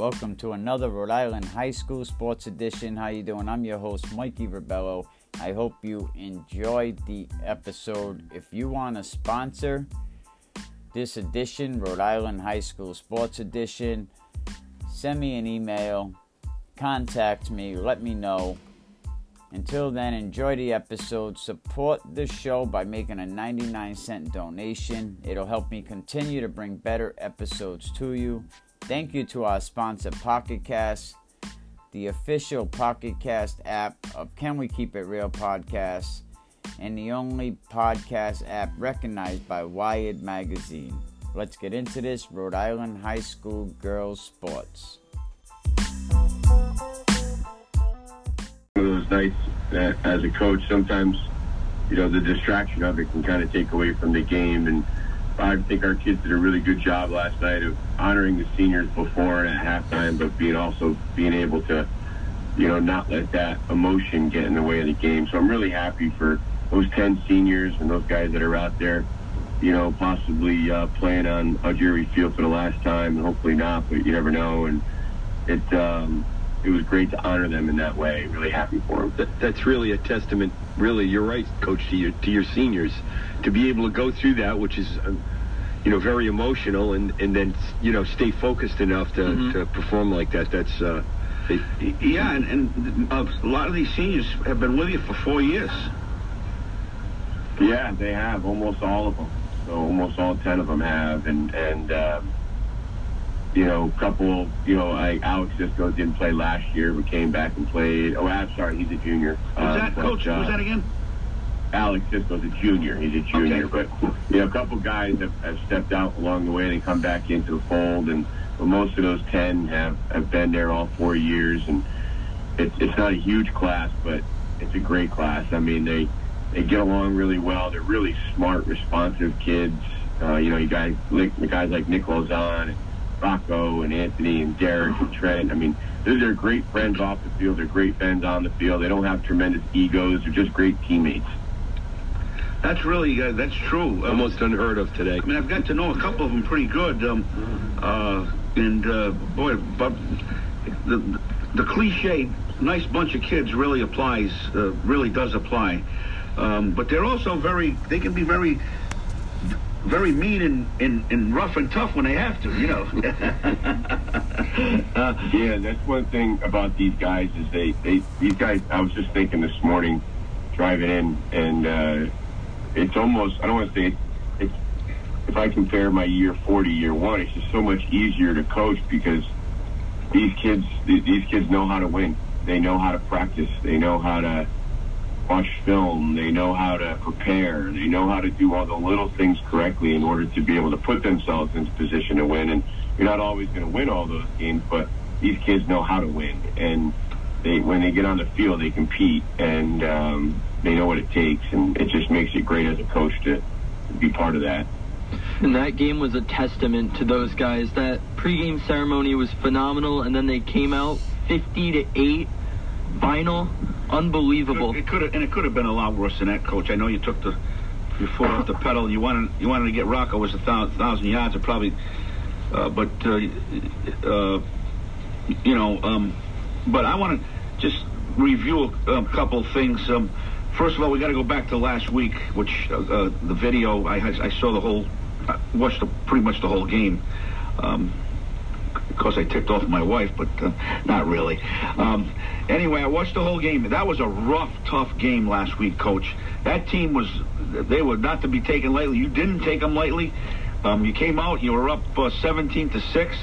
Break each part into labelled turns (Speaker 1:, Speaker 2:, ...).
Speaker 1: Welcome to another Rhode Island High School Sports Edition. How you doing? I'm your host, Mikey Ribello. I hope you enjoyed the episode. If you want to sponsor this edition, Rhode Island High School Sports Edition, send me an email, contact me, let me know. Until then, enjoy the episode. Support the show by making a 99 cent donation. It'll help me continue to bring better episodes to you. Thank you to our sponsor, Pocket Cast, the official Pocket Cast app of Can We Keep It Real podcast, and the only podcast app recognized by Wired Magazine. Let's get into this Rhode Island High School girls sports.
Speaker 2: Nights that as a coach sometimes you know the distraction of it can kind of take away from the game. And I think our kids did a really good job last night of honoring the seniors before and at halftime but being also being able to you know not let that emotion get in the way of the game. So I'm really happy for those 10 seniors and those guys that are out there you know possibly uh, playing on Augeri Field for the last time and hopefully not but you never know. And it um, it was great to honor them in that way. Really happy for them.
Speaker 3: That, that's really a testament. Really, you're right, Coach, to your to your seniors to be able to go through that, which is, uh, you know, very emotional, and and then you know stay focused enough to,
Speaker 4: Mhm.
Speaker 3: to perform like that. That's uh, it,
Speaker 4: Yeah, and, and a lot of these seniors have been with you for four years.
Speaker 2: Yeah, they have almost all of them. So almost all ten of them have, and and um, you know, a couple. You know, like Alex Cisco didn't play last year, but came back and played. Oh, I'm sorry, he's a junior.
Speaker 4: Who's
Speaker 2: Uh,
Speaker 4: that,
Speaker 2: but,
Speaker 4: Coach?
Speaker 2: uh,
Speaker 4: Who's that again?
Speaker 2: Alex Cisco's a junior. He's a junior,
Speaker 4: Okay.
Speaker 2: but you know, a couple guys have, have stepped out along the way. And they come back into the fold, and but most of those ten have have been there all four years, and it's it's not a huge class, but it's a great class. I mean, they they get along really well. They're really smart, responsive kids. Uh, you know, you guys like the guys like Nick Lozon and Rocco and Anthony and Derek and Trent. I mean, they're, they're great friends off the field. They're great friends on the field. They don't have tremendous egos. They're just great teammates.
Speaker 4: That's really uh, that's true. Um,
Speaker 3: almost unheard of today.
Speaker 4: I mean, I've got to know a couple of them pretty good. Um, uh, and uh, boy, but the the cliche "nice bunch of kids" really applies. Uh, really does apply. Um, but they're also very. They can be very. Very mean and, and, and rough and tough when they have to, you know. uh,
Speaker 2: Yeah, that's one thing about these guys is they, they these guys. I was just thinking this morning, driving in, and uh, it's almost I don't want to say it's, if I compare my year four to year one, it's just so much easier to coach because these kids these kids know how to win. They know how to practice. They know how to watch film. They know how to prepare. They know how to do all the little things correctly in order to be able to put themselves into position to win. And you're not always going to win all those games, but these kids know how to win. And they, when they get on the field, they compete and um, they know what it takes. And it just makes it great as a coach to, to be part of that.
Speaker 5: And that game was a testament to those guys. That pregame ceremony was phenomenal, and then they came out 50 to 8 final. Unbelievable.
Speaker 4: It could have, and it could have been a lot worse than that, Coach. I know you took the your foot off the pedal. You wanted you wanted to get Rocco was a thousand, thousand yards, or probably, uh, but uh, uh, you know. Um, but I want to just review a, a couple things. Um, first of all, we got to go back to last week, which uh, uh, the video I, I saw the whole, I watched the, pretty much the whole game. Um, course, I ticked off my wife, but uh, not really. Um, anyway, I watched the whole game. That was a rough, tough game last week, Coach. That team was, they were not to be taken lightly. You didn't take them lightly. Um, you came out, you were up uh, 17 to 6.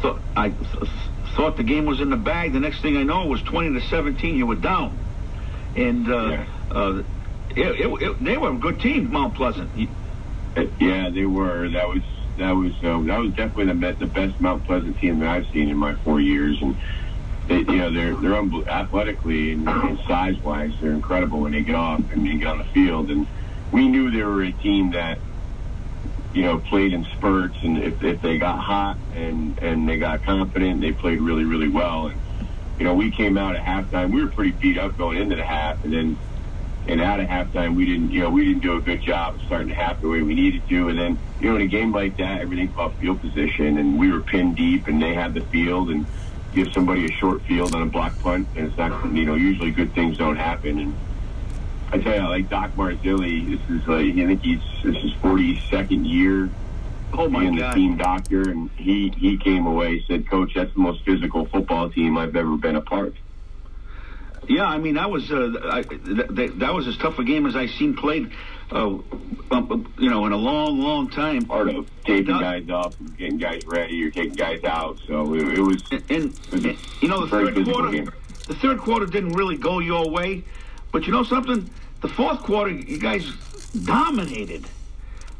Speaker 4: Thought, I th- thought the game was in the bag. The next thing I know, it was 20 to 17. You were down. And uh,
Speaker 2: Yeah.
Speaker 4: uh, it, it, it, they were a good team, Mount Pleasant. You-
Speaker 2: Yeah, they were. That was that was uh, that was definitely the best, the best Mount Pleasant team that I've seen in my four years, and they, you know they're they're unbel- athletically and, and size wise they're incredible when they get off and they get on the field, and we knew they were a team that you know played in spurts, and if, if they got hot and and they got confident, they played really really well, and you know we came out at halftime, we were pretty beat up going into the half, and then and out of halftime, we didn't, you know, we didn't do a good job of starting the half the way we needed to. And then, you know, in a game like that, everything's about field position, and we were pinned deep, and they had the field, and give somebody a short field on a block punt, and it's not, you know, usually good things don't happen. And I tell you, like Doc Marzilli, this is like, I think he's, this is 42nd year
Speaker 4: Oh my
Speaker 2: being the team doctor, and he, he came away, said, Coach, that's the most physical football team I've ever been a part.
Speaker 4: Yeah, I mean that was uh, I, th- th- that was as tough a game as I seen played, uh, um, you know, in a long, long time.
Speaker 2: Part of taking guys up, getting guys ready, or taking guys out. So it, it was
Speaker 4: And, and, and, you know the third quarter,
Speaker 2: game.
Speaker 4: the third quarter didn't really go your way, but you know something, the fourth quarter you guys dominated.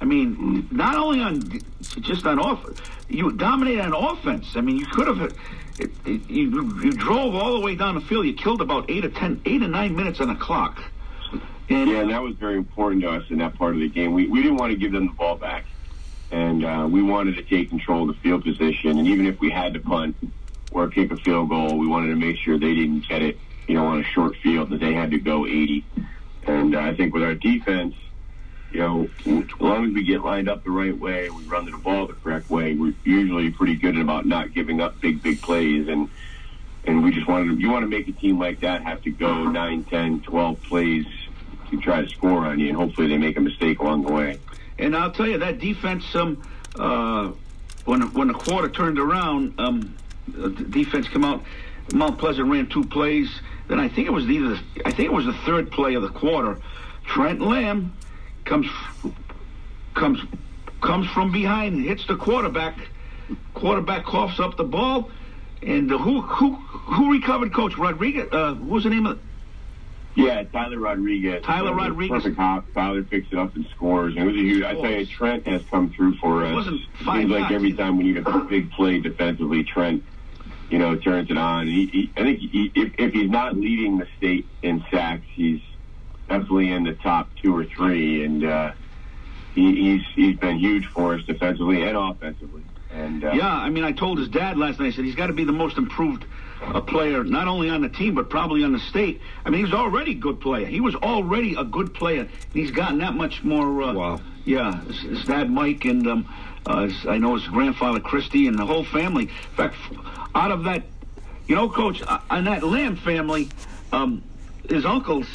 Speaker 4: I mean, not only on just on off, you dominated on offense. I mean, you could have. It, it, you, you drove all the way down the field. You killed about eight or ten, eight or nine minutes on the clock. And,
Speaker 2: Yeah, and that was very important to us in that part of the game. We, we didn't want to give them the ball back, and uh, we wanted to take control of the field position. And even if we had to punt or kick a field goal, we wanted to make sure they didn't get it, you know, on a short field that they had to go 80. And uh, I think with our defense, you know, as long as we get lined up the right way, we run the ball the correct way, we're usually pretty good about not giving up big, big plays. And and we just wanted to, you want to make a team like that have to go 9, 10, 12 plays to try to score on you, and hopefully they make a mistake along the way.
Speaker 4: And I'll tell you that defense. Um, uh, when when the quarter turned around, um, the defense come out. Mount Pleasant ran two plays. Then I think it was either I think it was the third play of the quarter. Trent Lamb comes comes comes from behind, hits the quarterback. Quarterback coughs up the ball, and who who who recovered? Coach Rodriguez. Uh, what was the name of?
Speaker 2: Yeah, Tyler Rodriguez.
Speaker 4: Tyler Rodriguez.
Speaker 2: Perfect hop. Tyler picks it up and scores. And it was a huge. I tell you, Trent has come through for us.
Speaker 4: It wasn't five
Speaker 2: Seems like every time we need a big play defensively, Trent, you know, turns it on. He, he, I think he, if, if he's not leading the state in sacks, he's definitely in the top two or three. And uh, he, he's he's been huge for us defensively and offensively. And uh,
Speaker 4: Yeah, I mean, I told his dad last night. I said he's got to be the most improved uh, player, not only on the team but probably on the state. I mean, he was already a good player. He was already a good player. And he's gotten that much more. Uh,
Speaker 3: Wow.
Speaker 4: Yeah, his, his dad Mike and um, uh, his, I know his grandfather Christy and the whole family. In fact, out of that, you know, Coach, uh, on that Lamb family, um, his uncles.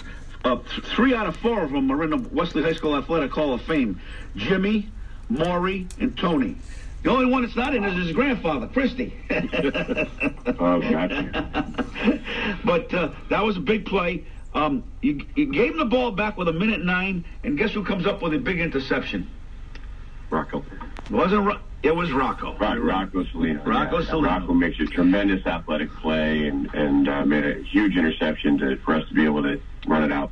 Speaker 4: Uh, th- three out of four of them are in the Westerly High School Athletic Hall of Fame. Jimmy, Maury, and Tony. The only one that's not in is his grandfather, Christy.
Speaker 2: Oh, gotcha.
Speaker 4: but uh, that was a big play. Um, you, you gave him the ball back with a minute nine, and guess who comes up with a big interception?
Speaker 3: Rocco.
Speaker 4: It wasn't Ro- it was Rocco.
Speaker 2: Rock, Rocco Salino.
Speaker 4: Rocco
Speaker 2: yeah.
Speaker 4: Salino.
Speaker 2: Rocco makes a tremendous athletic play and and uh, made a huge interception to, for us to be able to run it out.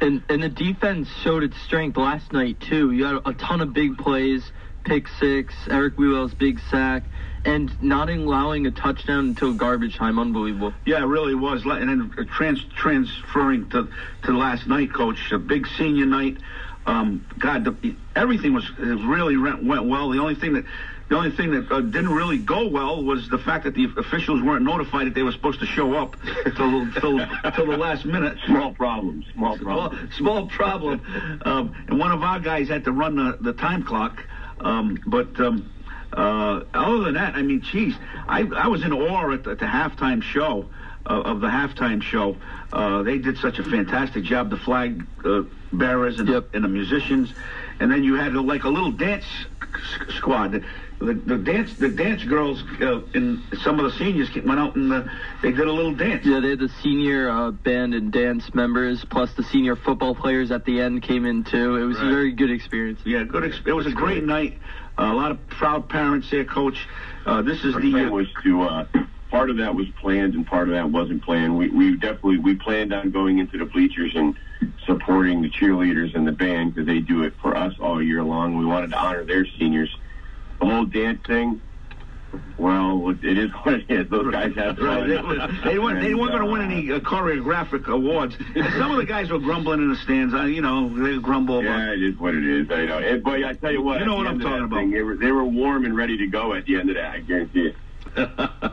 Speaker 5: And and the defense showed its strength last night too. You had a ton of big plays, pick six, Eric Wewell's big sack, and not allowing a touchdown until garbage time. Unbelievable.
Speaker 4: Yeah, it really was. And then uh, trans- transferring to to last night, Coach, a big senior night. Um, God, the, everything was it really went, went well. The only thing that the only thing that uh, didn't really go well was the fact that the officials weren't notified that they were supposed to show up till till, till the last minute.
Speaker 2: Small problems. Small
Speaker 4: Small,
Speaker 2: problems.
Speaker 4: small problem. Um, and one of our guys had to run the, the time clock. Um, but um, uh, other than that, I mean, geez, I, I was in awe at the, at the halftime show. Uh, of the halftime show, uh, they did such a fantastic job. The flag uh, bearers and,
Speaker 5: Yep.
Speaker 4: and the musicians, and then you had like a little dance s- squad. The, the, the dance, the dance girls, uh, and some of the seniors went out and uh, they did a little dance.
Speaker 5: Yeah, they had the senior uh, band and dance members, plus the senior football players at the end came in too. It was a very good experience.
Speaker 4: Yeah, good. Ex- it was a great night. Uh, a lot of proud parents there, Coach. Uh, this is
Speaker 2: Our
Speaker 4: the.
Speaker 2: plan
Speaker 4: Uh,
Speaker 2: was to uh, part of that was planned and part of that wasn't planned. We we definitely we planned on going into the bleachers and supporting the cheerleaders and the band because they do it for us all year long. We wanted to honor their seniors. The whole dance thing. Well, it is what it is. Those guys have.
Speaker 4: Right, they, were- they weren't. They weren't going to win any uh, choreographic awards. And some of the guys were grumbling in the stands. Uh, you know, they grumble about.
Speaker 2: Yeah, it is what it is. I know. And, but I tell you what,
Speaker 4: You know what I'm talking about.
Speaker 2: thing, They were they were warm and ready to go at the end of that. I guarantee it.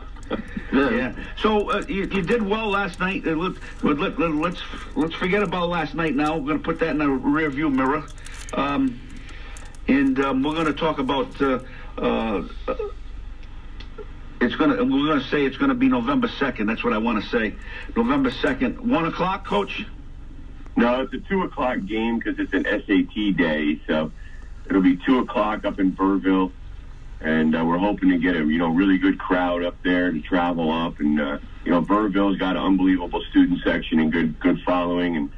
Speaker 4: Yeah. So uh, you, you did well last night. Uh, let, let, let, let's let's forget about last night. Now we're going to put that in the rear view mirror, um, and um, we're going to talk about. Uh, uh, it's gonna. We're gonna say it's gonna be November second. That's what I want to say. November second, one o'clock, Coach.
Speaker 2: No, it's a two o'clock game because it's an SAT day, so it'll be two o'clock up in Burrillville. and uh, we're hoping to get a you know really good crowd up there to travel up, and uh, you know Burrillville's got an unbelievable student section and good good following, and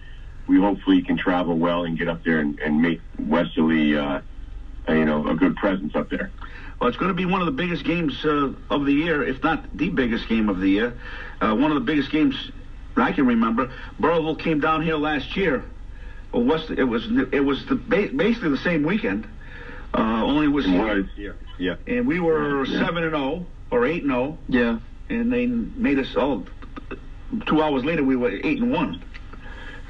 Speaker 2: we hopefully can travel well and get up there and, and make Westerly, uh, you know, a good presence up there.
Speaker 4: Well, it's going to be one of the biggest games uh, of the year, if not the biggest game of the year. Uh, one of the biggest games I can remember. Burrillville came down here last year. Well, West, it was it was the, basically the same weekend. Uh, only it was,
Speaker 2: was yeah, yeah.
Speaker 4: And we were seven and zero or eight and zero.
Speaker 5: Yeah.
Speaker 4: And they made us all. Two hours later, we were eight and one.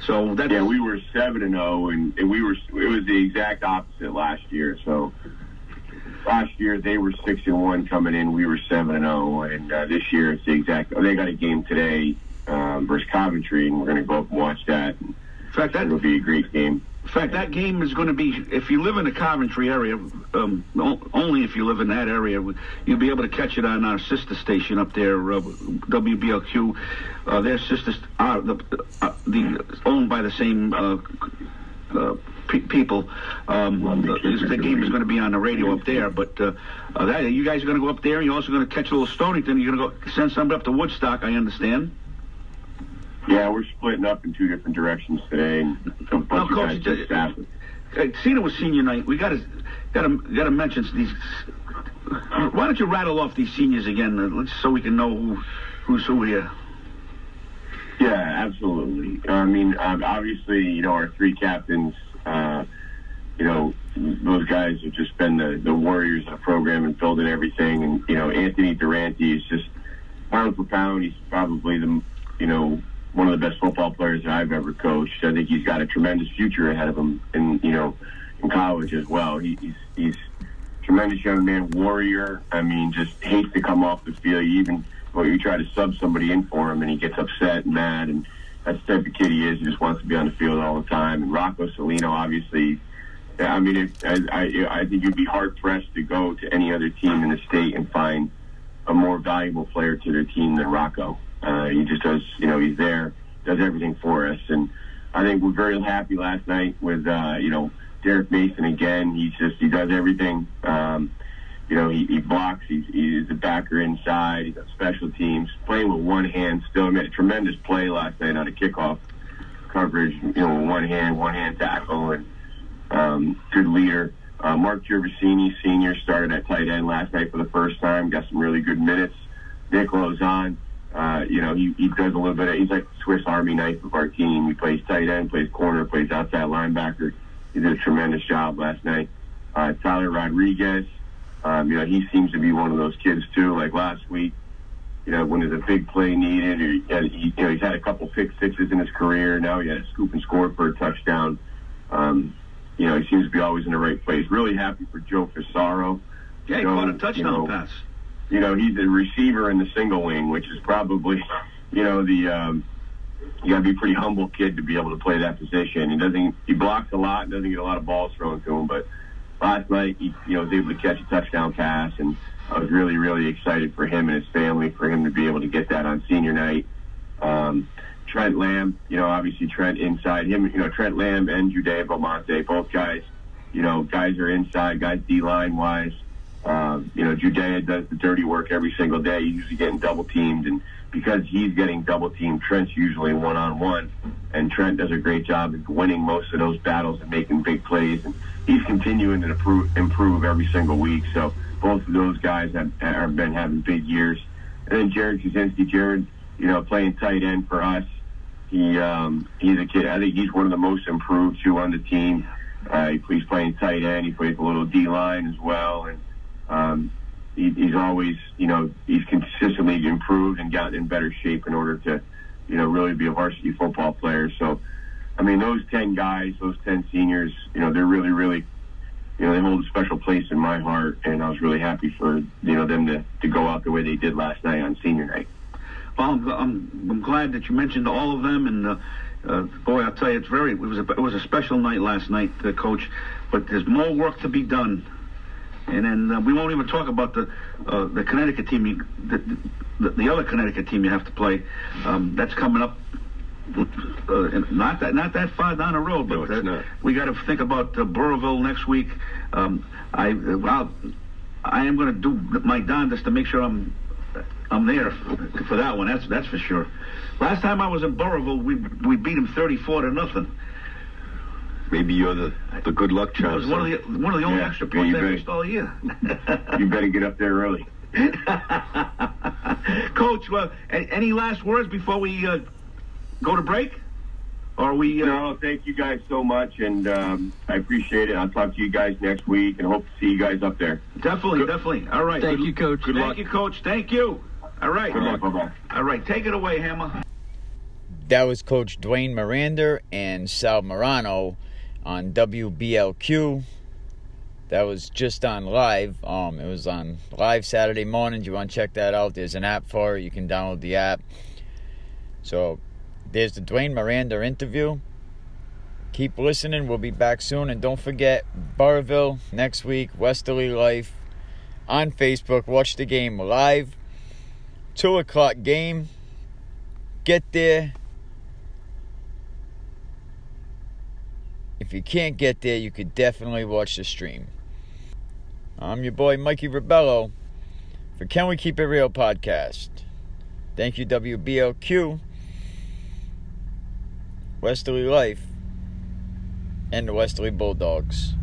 Speaker 4: So that
Speaker 2: yeah, we were seven and zero, and, and we were it was the exact opposite last year. So last year they were six and one coming in, we were seven and zero, and uh, this year it's the exact. They got a game today um, versus Coventry, and we're going to go up and watch that. In
Speaker 4: fact, that
Speaker 2: will be a great game.
Speaker 4: In fact, that game is going to be, if you live in the Coventry area, um, only if you live in that area, you'll be able to catch it on our sister station up there, uh, WBLQ. Uh, their sisters are the, uh, the owned by the same uh, uh, pe- people. Um, the, the, game is going to be on the radio up there, but uh, that, you guys are going to go up there. And you're also going to catch a little Stonington. You're going to go send somebody up to Woodstock. I understand.
Speaker 2: Yeah, we're splitting up in two different directions today. And
Speaker 4: well, Coach, just, uh, Cena was senior night. We got to got to got to mention these. Why don't you rattle off these seniors again, uh, so we can know who, who's who here?
Speaker 2: Yeah, absolutely. I mean, obviously, you know, our three captains. Uh, you know, those guys have just been the, the warriors of the program and filled in everything. And you know, Anthony Durante is just pound for pound. He's probably the you know one of the best football players that I've ever coached. I think he's got a tremendous future ahead of him, in you know, in college as well. He, he's he's tremendous young man, warrior. I mean, just hates to come off the field. You even well, you try to sub somebody in for him, and he gets upset and mad, and that's the type of kid he is. He just wants to be on the field all the time. And Rocco Salino, obviously. I mean, if, I, I, I think you'd be hard pressed to go to any other team in the state and find a more valuable player to their team than Rocco. Uh, he just does, you know, he's there, does everything for us, and I think we're very happy last night with, uh, you know, Derek Mason again. He's just he does everything. Um, you know, he, he blocks. He's, he's a backer inside. He's got special teams. Playing with one hand still. He made a tremendous play last night on a kickoff coverage. You know, one hand, one hand tackle, and um, good leader. Uh, Mark Gervasini, senior, started at tight end last night for the first time. Got some really good minutes. Nick Lozon uh, you know, he, he does a little bit of, he's like Swiss Army knife of our team. He plays tight end, plays corner, plays outside linebacker. He did a tremendous job last night. Uh, Tyler Rodriguez, um, you know, he seems to be one of those kids too. Like last week, you know, when there's a big play needed, or he, he, you know, he's had a couple pick sixes in his career. Now he had a scoop and score for a touchdown. Um, you know, he seems to be always in the right place. Really happy for Joe Fisaro.
Speaker 4: Yeah, he Joe, caught a touchdown you know, pass
Speaker 2: you know, he's a receiver in the single wing, which is probably, you know, the um, you got to be a pretty humble kid to be able to play that position. He doesn't he blocks a lot, doesn't get a lot of balls thrown to him, but last night he you know was able to catch a touchdown pass, and I was really really excited for him and his family for him to be able to get that on senior night. Um, Trent Lamb, you know, obviously Trent inside him, you know, Trent Lamb and Judea Belmonte, both guys, you know, guys are inside, guys D line wise. Um, you know, Judea does the dirty work every single day. He's usually getting double teamed, and because he's getting double teamed, Trent's usually one on one, and Trent does a great job of winning most of those battles and making big plays. And he's continuing to improve, improve every single week. So both of those guys have, have been having big years. And then Jared Kaczynski, Jared, you know, playing tight end for us. He um, he's a kid. I think he's one of the most improved too on the team. Uh, he, he's playing tight end. He plays a little D line as well, and um, he, he's always, you know, he's consistently improved and gotten in better shape in order to, you know, really be a varsity football player. So, I mean, those 10 guys, those 10 seniors, you know, they're really, really, you know, they hold a special place in my heart. And I was really happy for, you know, them to, to go out the way they did last night on senior night.
Speaker 4: Well, I'm, I'm, glad that you mentioned all of them. And, uh, uh, boy, I'll tell you, it's very, it was a, it was a special night last night, uh, Coach. But there's more work to be done and then uh, we won't even talk about the uh, the Connecticut team, you, the, the, the other Connecticut team you have to play. Um, that's coming up. Uh, not that not that far down the road, but
Speaker 3: No, it's
Speaker 4: uh,
Speaker 3: not.
Speaker 4: we got to think about uh, Burrillville next week. Um, I well, I am going to do my darndest to make sure I'm I'm there for that one. That's that's for sure. Last time I was in Burrillville, we we beat him 34 to nothing.
Speaker 3: Maybe you're the the good luck
Speaker 4: It was
Speaker 3: charm.
Speaker 4: one of the one of the only
Speaker 2: Yeah,
Speaker 4: extra
Speaker 2: yeah,
Speaker 4: points
Speaker 2: you
Speaker 4: I missed all year.
Speaker 2: You better get up there early.
Speaker 4: Coach, well, a- any last words before we uh, go to break? Or we? Uh,
Speaker 2: No, thank you guys so much, and um, I appreciate it. I'll talk to you guys next week, and hope to see you guys up there.
Speaker 4: Definitely, definitely. All right.
Speaker 5: Thank
Speaker 4: Good-
Speaker 5: you, Coach.
Speaker 3: Good
Speaker 4: Thank
Speaker 3: luck.
Speaker 4: you, Coach. Thank you. All right.
Speaker 2: Good luck. Bye-bye.
Speaker 4: All right. Take it away, Hammer.
Speaker 1: That was Coach Dwayne Miranda and Sal Morano on WBLQ. That was just on live. Um, it was on live Saturday mornings. You want to check that out? There's an app for it. You can download the app. So there's the Dwayne Miranda interview. Keep listening. We'll be back soon. And don't forget, Burrillville next week, Westerly Life on Facebook. Watch the game live. 2 o'clock game. Get there. If you can't get there, you could definitely watch the stream. I'm your boy Mikey Ribello for Can We Keep It Real podcast. Thank you, WBLQ, Westerly Life, and the Westerly Bulldogs.